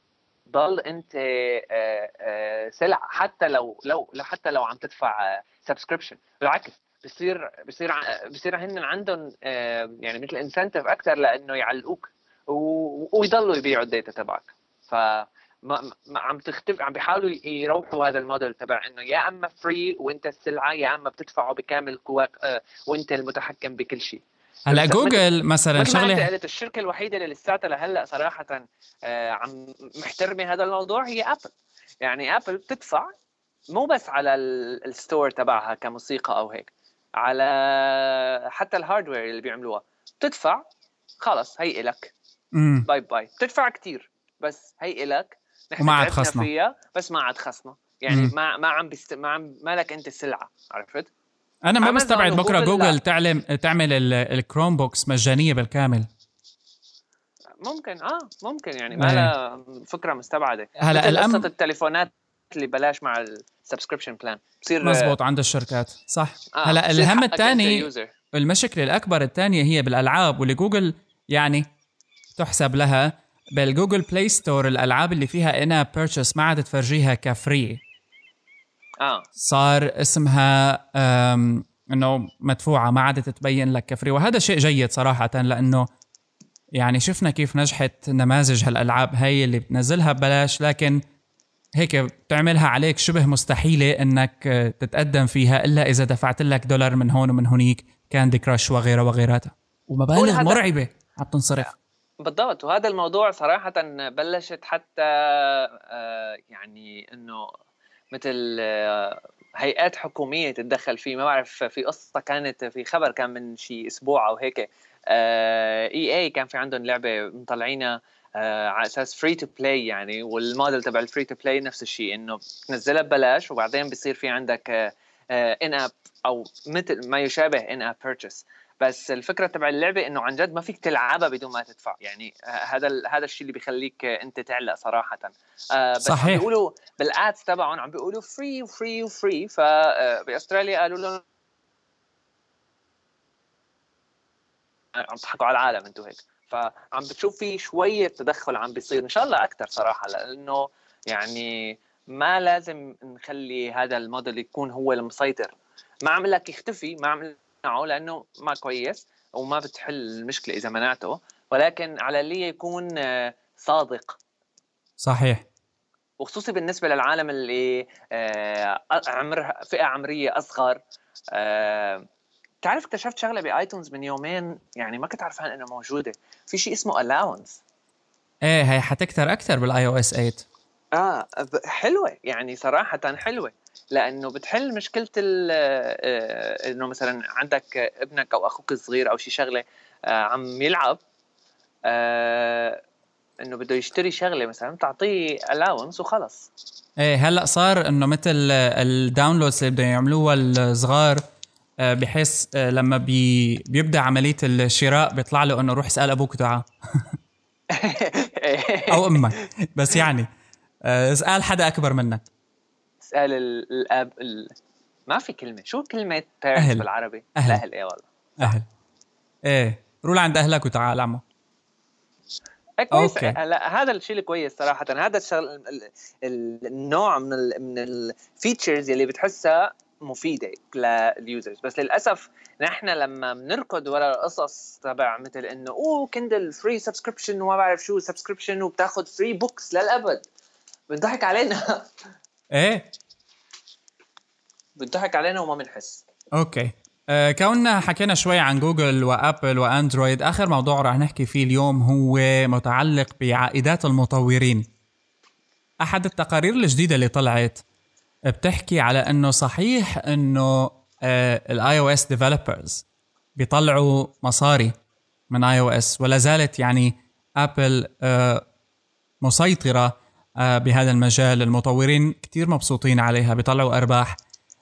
Speaker 2: ضل انت آه، آه، سلعه حتى لو لو حتى لو عم تدفع subscription بالعكس بصير بصير بصير هن عندهم آه، يعني مثل incentive أكثر لأنه يعلقوك ويضلوا يبيعوا ال data تبعك. ف ما عم تختف عم بيحاولوا يروحوا هذا الموديل تبع إنه يا أما free وإنت السلعة يا أما بتدفعه بكامل قواك وإنت المتحكم بكل شيء.
Speaker 1: هلا جوجل مثلا شغله
Speaker 2: قلت الشركة الوحيدة اللي لساتها لهلا صراحة آه عم محترمة هذا الموضوع هي ابل يعني ابل بتدفع مو بس على ال store تبعها كموسيقى أو هيك على حتى ال hardware اللي بيعملوها. بتدفع خلص هي إلك. باي باي بتدفع كتير بس هي إلك.
Speaker 1: نحن وما عاد خصنا
Speaker 2: فيها بس ما عاد خصنا يعني مم. ما ما عم بست... ما عم مالك أنت السلعه عرفت؟
Speaker 1: أنا ما بستبعد بكرة جوجل تعلم تعمل الكروم بوكس مجانية بالكامل.
Speaker 2: ممكن آه ممكن يعني ما لها فكرة مستبعدة. هلا الأم... قصة التليفونات اللي بلاش مع ال subscription plan
Speaker 1: بصير مزبوط عند الشركات. صح. آه هلا الهم الثاني المشكلة الأكبر الثانية هي بالألعاب واللي جوجل يعني تحسب لها بالجوجل بلاي ستور الألعاب اللي فيها in-app purchases ما عاد تفرجيها ك
Speaker 2: free آه.
Speaker 1: صار اسمها إنه مدفوعة ما عادت تبين لك ك free. وهذا شيء جيد صراحة لأنه يعني شفنا كيف نجحت نماذج هالألعاب هي اللي بتنزلها ببلاش لكن هيك بتعملها عليك شبه مستحيلة إنك تتقدم فيها إلا إذا دفعت لك دولار من هون ومن هونيك كاندي كراش وغيرها وغيرها ومبالغ مرعبة عم تنصرف.
Speaker 2: بالضبط. وهذا الموضوع صراحة بلشت حتى آه، يعني إنه مثل آه، هيئات حكومية تتدخل فيه. ما بعرف في قصة كانت في خبر كان من شي أسبوع أو هيك EA كان في عندهم لعبة مطلعينها آه على أساس free to play يعني والموديل تبع ال free to play نفس الشيء إنه تنزلها ببلاش وبعدين بصير في عندك in آه app أو مثل ما يشابه in-app purchases بس الفكرة تبع اللعبة إنه عن جد ما فيك تلعبها بدون ما تدفع. يعني آه، هذا هذا الشيء اللي بيخليك أنت تعلق صراحة.
Speaker 1: آه، بس صحيح.
Speaker 2: بيقولوا بال ads تبعهم عم بيقولوا free و free و free فباستراليا قالوا لهم عم تضحكوا على العالم أنتم هيك. فعم بتشوف في شوية تدخل عم بيصير إن شاء الله أكثر صراحة لأنه يعني ما لازم نخلي هذا الموديل يكون هو المسيطر. ما عم لك يختفي ما عم تمنعه لأنه ما كويس وما بتحل المشكلة إذا منعته ولكن على اللي يكون آه، صادق.
Speaker 1: صحيح.
Speaker 2: وخصوصي بالنسبة للعالم اللي آه، عمر فئة عمرية أصغر آه، تعرف اكتشفت شغلة بآيتونز من يومين يعني ما كنت عارفان إنه موجودة. في شيء اسمه ال
Speaker 1: allowance إيه هي حتكتر أكثر بال iOS 8
Speaker 2: آه حلوة يعني صراحة حلوة. لأنه بتحل مشكلة آه، إنه مثلا عندك ابنك أو أخوك الصغير أو شي شغلة آه، عم يلعب آه، إنه بده يشتري شغلة مثلا بتعطيه allowance وخلص.
Speaker 1: إيه هلأ صار إنه مثل ال downloads اللي بدهم يعملوها الصغار بحيث لما بي بيبدأ عملية الشراء بيطلع له إنه روح اسأل أبوك تعال أو أمك بس يعني اسأل حدا أكبر منك.
Speaker 2: اسال الاب ال... ما في كلمة. شو كلمة أهل. بالعربي؟
Speaker 1: أهل.
Speaker 2: أهل إيه والله؟
Speaker 1: أهل. إيه. روح لعند أهلك وتعال عمو.
Speaker 2: إيه، كويس. أوكي. لا هذا الشيء الكويس صراحة. هذا الشغل النوع من ال من ال features اللي بتحسها مفيدة لل users بس للأسف نحن لما بنركض ورا القصص تبع مثل إنه أوه Kindle free subscription وما بعرف شو subscription وبتاخذ free books للأبد. بنضحك علينا.
Speaker 1: إيه؟
Speaker 2: بنضحك علينا وما بنحس.
Speaker 1: أوكي. آه كوننا حكينا شوي عن جوجل وأبل وأندرويد آخر موضوع راح نحكي فيه اليوم هو متعلق بعائدات المطورين. أحد التقارير الجديدة اللي طلعت بتحكي على إنه صحيح إنه ال iOS developers بيطلعوا مصاري من iOS ولا زالت يعني ابل آه مسيطرة بهذا المجال المطورين كتير مبسوطين عليها بيطلعوا أرباح.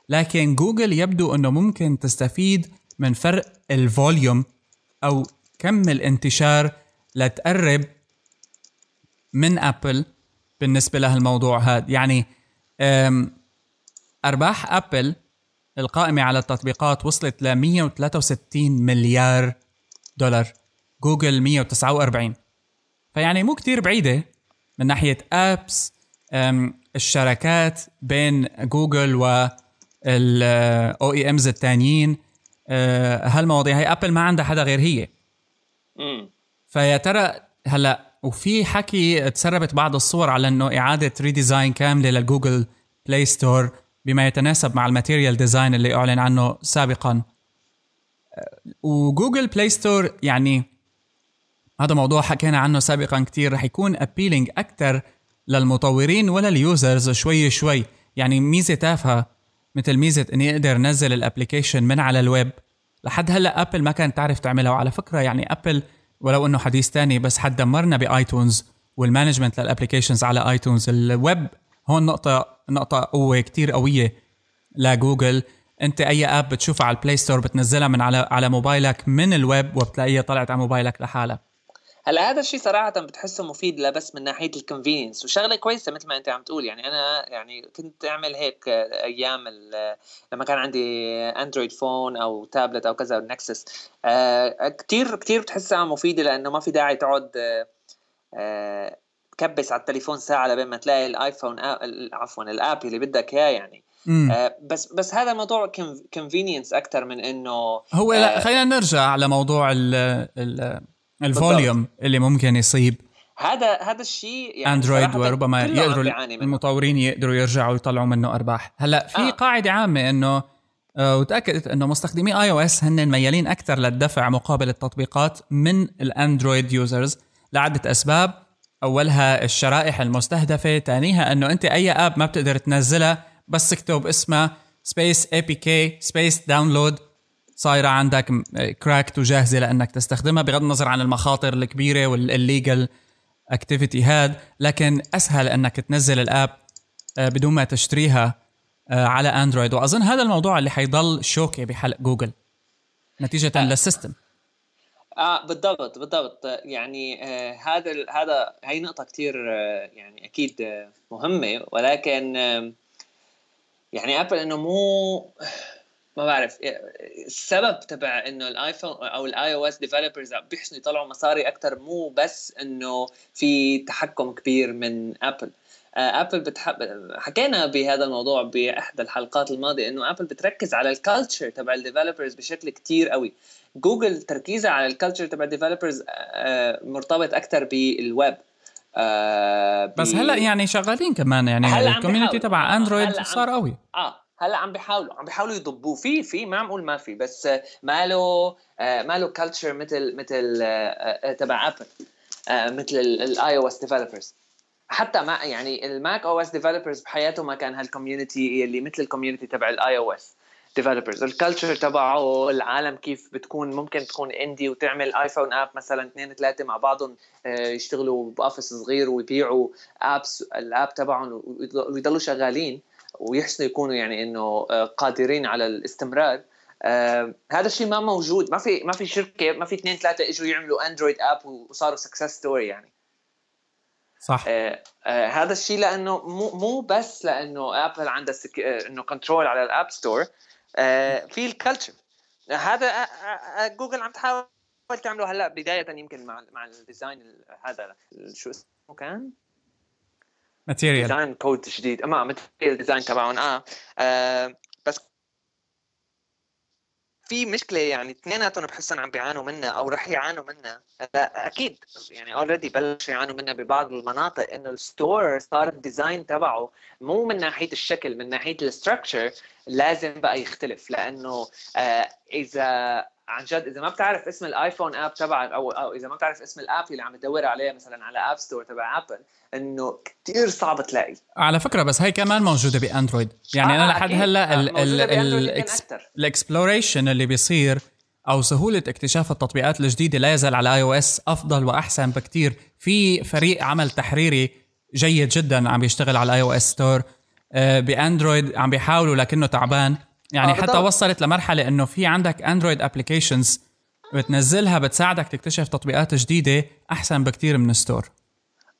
Speaker 1: لكن جوجل يبدو إنه ممكن تستفيد من فرق ال volume أو كم الانتشار لتقرب من أبل بالنسبة لهالموضوع هذا. يعني أرباح أبل القائمة على التطبيقات وصلت ل 163 مليار دولار. جوجل 149 فيعني مو كتير بعيدة. من ناحية apps الشراكات بين جوجل و ال OEMs الثانيين هالمواضيع هي؟ ابل ما عندها حدا غير هي. فيا ترى هلا وفي حكي تسربت بعض الصور على إنه إعادة redesign كاملة للجوجل بلاي ستور بما يتناسب مع ال Material Design اللي أعلن عنه سابقا. و Google Play Store يعني هذا موضوع حكينا عنه سابقا كتير. رح يكون appealing أكثر للمطورين وال users شوي شوي. يعني ميزة تافهة مثل ميزة إني أقدر أنزل ال application من على الويب. لحد هلأ Apple ما كانت تعرف تعملها وعلى فكرة يعني Apple ولو إنه حديث تاني بس حتدمرنا ب iTunes وال management لل applications على iTunes. الويب هون نقطة نقطة قوة كتير قوية لجوجل أنت أي app بتشوفها على ال Play Store بتنزلها من على على موبايلك من الويب وبتلاقيها طلعت على موبايلك لحالها
Speaker 2: هلا هذا الشيء صراحة بتحسه مفيد لا بس من ناحية ال convenience وشغلة كويسة مثل ما انت عم تقول يعني أنا يعني كنت أعمل هيك أيام لما كان عندي Android phone أو تابلت أو كذا Nexus آه كثير كثير بتحسها مفيدة لأنه ما في داعي تقعد آه تكبس على التليفون ساعة لبين ما تلاقي ال iPhone عفوا ال app اللي بدك إياه يعني. آه بس بس هذا موضوع convenience أكثر من إنه
Speaker 1: هو لا آه خلينا نرجع لموضوع ال ال ال volume اللي ممكن يصيب
Speaker 2: هذا هذا الشيء
Speaker 1: يعني Android وربما يقدروا المطورين يقدروا يرجعوا يطلعوا منه أرباح. هلأ في آه. قاعدة عامة إنه آه وتأكدت إنه مستخدمي iOS هن ميالين أكثر للدفع مقابل التطبيقات من ال Android users لعدة أسباب. أولها الشرائح المستهدفة ثانيها إنه أنت أي app ما بتقدر تنزلها بس تكتب اسمها space APK space download صايرة عندك cracked وجاهزة لأنك تستخدمها بغض النظر عن المخاطر الكبيرة وال illegal activity هاد. لكن أسهل أنك تنزل ال app بدون ما تشتريها على Android وأظن هذا الموضوع اللي حيضل شوكة بحلق جوجل نتيجة آه. لل
Speaker 2: system. آه بالضبط بالضبط. يعني آه هذا هذا هي نقطة كثير آه يعني أكيد آه مهمة. ولكن آه يعني Apple إنه مو ما بعرف السبب تبع إنه ال iPhone أو ال iOS developers بيحسنوا يطلعوا مصاري أكثر مو بس إنه في تحكم كبير من Apple Apple بتحب حكينا بهذا الموضوع بإحدى الحلقات الماضية إنه Apple بتركز على ال culture تبع ال developers بشكل كتير قوي. جوجل تركيزها على ال culture تبع ال developers مرتبط أكثر بالويب
Speaker 1: آه بس هلأ يعني شغالين كمان يعني ال community تبع Android صار قوي.
Speaker 2: آه. هلأ عم بيحاولوا عم بيحاولوا يضبوه. في في ما عم أقول ما في بس ما له ما له culture مثل مثل تبع Apple مثل ال iOS developers حتى ما يعني ال Mac OS developers بحياتهم ما كان هال community اللي مثل ال community تبع ال iOS developers ال culture تبعه العالم كيف بتكون ممكن تكون indie وتعمل iPhone app مثلا اثنين ثلاثة مع بعضهم يشتغلوا ب office صغير ويبيعوا apps ال app تبعهم ويضلوا شغالين. ويحسنوا يكونوا يعني إنه قادرين على الاستمرار. آه هذا الشيء ما موجود. ما في ما في شركة ما في اثنين ثلاثة إجوا يعملوا Android app وصاروا success story يعني.
Speaker 1: صح.
Speaker 2: آه آه هذا الشيء لأنه مو مو بس لأنه Apple عندها سك... آه إنه control على ال App Store آه في ال culture هذا آه آه جوجل عم تحاول تعمله هلأ بداية يمكن مع مع ال design هذا شو اسمه كان؟
Speaker 1: Material
Speaker 2: Design code جديد. ما Material Design تبعهم. آه. آه بس
Speaker 3: في مشكلة يعني اثنيناتهم بحسهم عم بيعانوا منها أو رح يعانوا منها. أكيد يعني already بلشوا يعانوا منها ببعض المناطق إنه ال store صار ال design تبعه مو من ناحية الشكل من ناحية ال structure لازم بقى يختلف. لأنه آه إذا عن جد إذا ما بتعرف اسم ال iPhone app تبعك أو أو إذا ما بتعرف اسم ال app اللي عم تدور عليه مثلا على App Store تبع Apple إنه كثير صعب تلاقي.
Speaker 1: على فكرة بس هي كمان موجودة ب Android. يعني آه أنا لحد هلأ ال exploration اللي بيصير أو سهولة اكتشاف التطبيقات الجديدة لا يزال على iOS أفضل وأحسن بكثير في فريق عمل تحريري جيد جدا عم بيشتغل على ال iOS store ب Android عم بيحاولوا لكنه تعبان. يعني آه حتى وصلت لمرحلة إنه في عندك Android applications بتنزلها بتساعدك تكتشف تطبيقات جديدة أحسن بكثير من store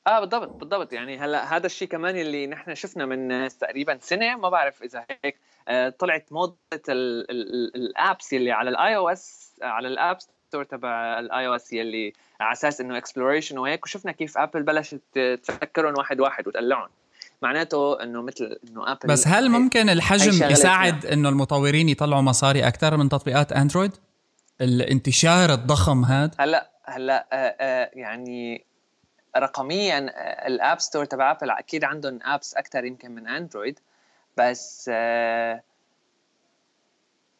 Speaker 2: آه بالضبط بالضبط. يعني هلا هذا الشيء كمان اللي نحن شفنا من تقريبا سنة ما بعرف إذا هيك آه طلعت موضة ال apps اللي على ال iOS على ال App Store تبع ال iOS يلي على أساس إنه exploration وهيك وشفنا كيف Apple بلشت تفكرهم واحد واحد وتقلعهم. معناته إنه مثل إنه Apple
Speaker 1: بس هل ممكن الحجم يساعد إنه المطورين يطلعوا مصاري أكثر من تطبيقات Android؟ الانتشار الضخم هذا
Speaker 2: هلا هلا آه آه يعني رقميا آه، ال App Store تبع Apple أكيد عندهم apps أكثر يمكن من Android بس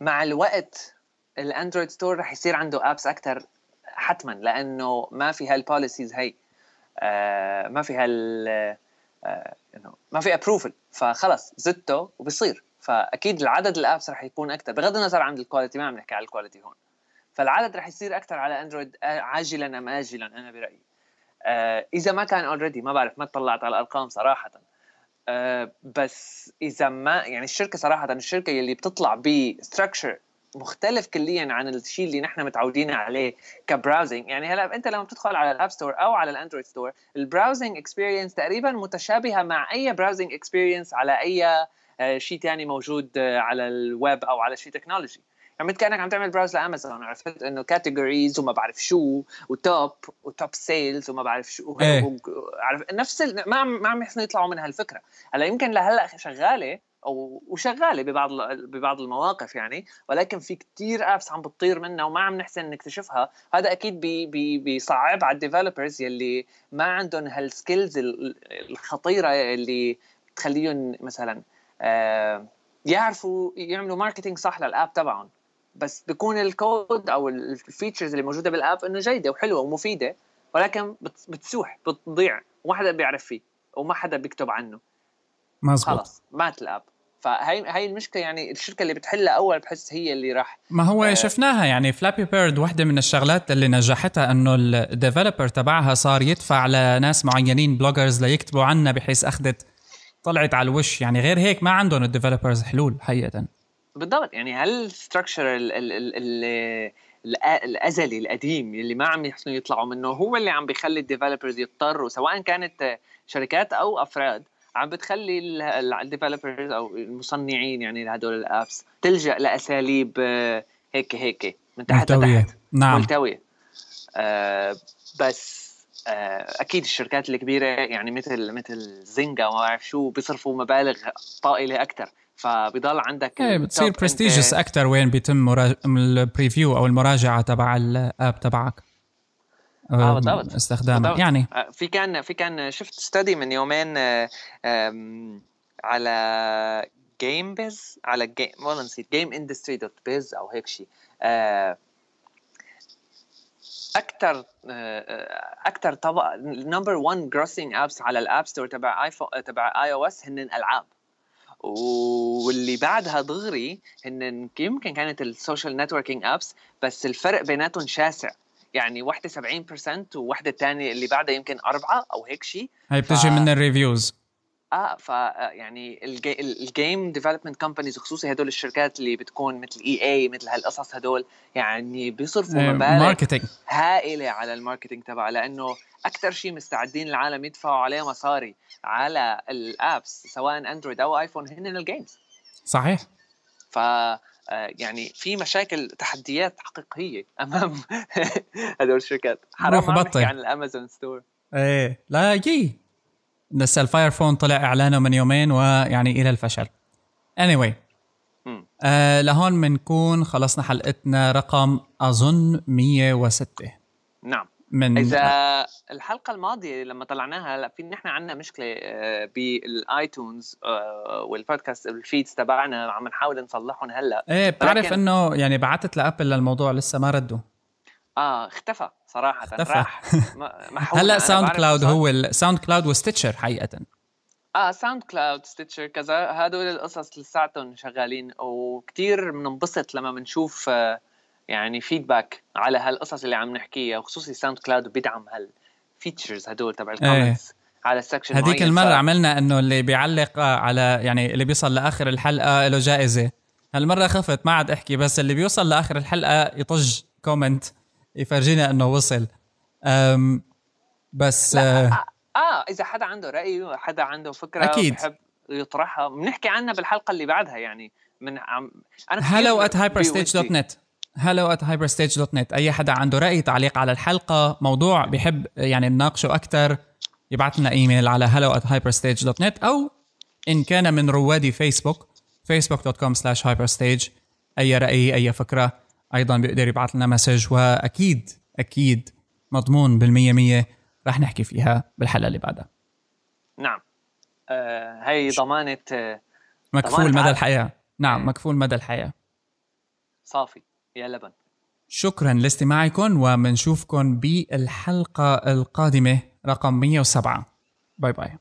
Speaker 2: مع الوقت ال Android store رح يصير عنده apps أكثر حتما لأنه ما في هال policies هي ما في هال إنه ما في approval فخلص زدته وبصير. فأكيد العدد ال apps رح يكون أكثر بغض النظر عن ال quality ما عم نحكي على ال quality هون. فالعدد رح يصير أكثر على Android آه، عاجلا أم اجلا أنا برأيي. آه إذا ما كان already ما بعرف ما اطلعت على الأرقام صراحة. آه بس إذا ما يعني الشركة صراحة الشركة اللي بتطلع ب structure مختلف كليا عن الشيء اللي نحن متعودين عليه ك browsing يعني هلا انت لما بتدخل على ال App Store أو على ال Android store ال browsing experience تقريبا متشابهة مع أي browsing experience على أي آه، شيء ثاني موجود آه، على الويب أو على شيء تكنولوجي يعني كأنك عم تعمل browse لأمازون عرفت؟ إنه categories وما بعرف شو و top و top sales وما بعرف شو
Speaker 1: إيه.
Speaker 2: عارف نفس ما عم ما عم يحسنوا يطلعوا من هالفكرة. هلا يمكن لهلأ شغالة أو وشغالة ببعض ببعض المواقف يعني ولكن في كتير apps عم بتطير منها وما عم نحسن نكتشفها هذا أكيد بي بي بيصعب على ال developers يلي ما عندهم هال skills الخطيرة اللي تخليهم مثلا آه، يعرفوا يعملوا marketing صح لل app تبعهم. بس بيكون الكود أو ال features اللي موجودة بال app إنه جيدة وحلوة ومفيدة ولكن بتسوح بتضيع. وما حدا بيعرف فيه وما حدا بيكتب عنه.
Speaker 1: مزبوط.
Speaker 2: خلص مات ال app. فهي هي المشكلة يعني الشركة اللي بتحلها أول بحس هي اللي راح
Speaker 1: ما هو آه شفناها يعني Flappy Bird وحده من الشغلات اللي نجحتها إنه ال developer تبعها صار يدفع لناس معينين bloggers ليكتبوا عنا بحيث أخذت طلعت على الوش. يعني غير هيك ما عندهم ال developers حلول حقيقة.
Speaker 2: بالضبط يعني هل ال structure الأزلي القديم اللي ما عم يحسنوا يطلعوا منه هو اللي عم بيخلي ال developers يضطروا سواء كانت شركات أو أفراد عم بتخلي ال developers أو المصنعين يعني لهدول ال apps تلجأ لأساليب آه، هيك هيك من تحت
Speaker 1: ملتوية.
Speaker 2: لتحت.
Speaker 1: نعم.
Speaker 2: ملتوية. آه بس آه أكيد الشركات الكبيرة يعني مثل مثل Zynga وما بعرف شو بيصرفوا مبالغ طائلة أكثر فبضل عندك
Speaker 1: إيه بتصير prestigious أكثر وين بيتم مراج... ال preview أو المراجعة تبع ال app تبعك.
Speaker 2: آه بالضبط
Speaker 1: استخدامه. يعني
Speaker 2: آه، في كان في كان شفت study من يومين آه، على game biz على جيم والله نسيت game industry dot biz أو هيك شيء أكثر أكثر طبق number 1 grossing apps على ال App Store تبع iPhone تبع iOS هن الألعاب. واللي بعدها دغري هن يمكن كانت ال social networking apps بس الفرق بيناتهم شاسع. يعني وحده 70% ووحده الثانية اللي بعدها يمكن أربعة أو هيك شيء
Speaker 1: هي بتجي ف... من ال
Speaker 2: reviews آه ف يعني ال game development companies خصوصي هدول الشركات اللي بتكون مثل EA مثل هالقصص هدول يعني بيصرفوا
Speaker 1: إيه،
Speaker 2: مبالغ هائلة على ال marketing تبعها لأنه أكثر شيء مستعدين العالم يدفعوا عليه مصاري على ال apps سواء Android أو iPhone هن ال games
Speaker 1: صحيح.
Speaker 2: ف آه، يعني في مشاكل تحديات حقيقية أمام هدول الشركات. حرام بطل عن الأمازون store
Speaker 1: إيه لا يجي بس ال Fire Phone طلع إعلانه من يومين ويعني إلى الفشل. Anyway. آه لهون بنكون خلصنا حلقتنا رقم أظن 106
Speaker 2: نعم.
Speaker 1: من
Speaker 2: إذا الحلقة الماضية لما طلعناها هلا في نحن عندنا مشكلة آه، بال iTunes آه، والبودكاست ال feeds تبعنا عم نحاول نصلحهم هلأ.
Speaker 1: إيه بتعرف
Speaker 2: ولكن-
Speaker 1: إنه يعني بعثت لأبل للموضوع لسه ما ردوا.
Speaker 2: آه اختفى صراحة
Speaker 1: اختفى.
Speaker 2: راح.
Speaker 1: هلأ
Speaker 2: SoundCloud
Speaker 1: هو ال SoundCloud و Stitcher
Speaker 2: حقيقه. آه SoundCloud Stitcher كذا هدول القصص لساتهم شغالين. وكتير بننبسط لما بنشوف آه، يعني feedback على هالقصص اللي عم نحكيها وخصوصي SoundCloud بيدعم هال features هدول تبع ال comments على ال
Speaker 1: section
Speaker 2: هذيك.
Speaker 1: المرة
Speaker 2: ف-
Speaker 1: عملنا إنه اللي بيعلق على يعني اللي بيوصل لآخر الحلقة له جائزة. هالمرة خفت ما عاد أحكي بس اللي بيوصل لآخر الحلقة يطج comment يفرجينا إنه وصل. أم بس
Speaker 2: لا
Speaker 1: آه،
Speaker 2: آه, آه إذا حدا عنده رأي حدا عنده فكرة
Speaker 1: أكيد.
Speaker 2: بحب يطرحها. بنحكي عنها بالحلقة اللي بعدها يعني من عم أنا كتير
Speaker 1: hello at
Speaker 2: بودي-
Speaker 1: hyperstage.net hello at hyperstage.net أي حدا عنده رأي تعليق على الحلقة موضوع بيحب يعني نناقشه أكثر يبعث لنا إيميل على hello at hyperstage.net أو إن كان من رواد فيسبوك facebook.com slash hyperstage. أي رأي أي فكرة أيضا بيقدر يبعث لنا مسج وأكيد أكيد مضمون بالمية مية رح نحكي فيها بالحلقة اللي بعدها.
Speaker 2: نعم. آه هي ضمانة آه
Speaker 1: مكفول مدى. الحياة. نعم
Speaker 2: إيه.
Speaker 1: مكفول مدى الحياة.
Speaker 2: صافي. يا لبن.
Speaker 1: شكرا لاستماعكم ومنشوفكم بالحلقة القادمة رقم 107 باي باي.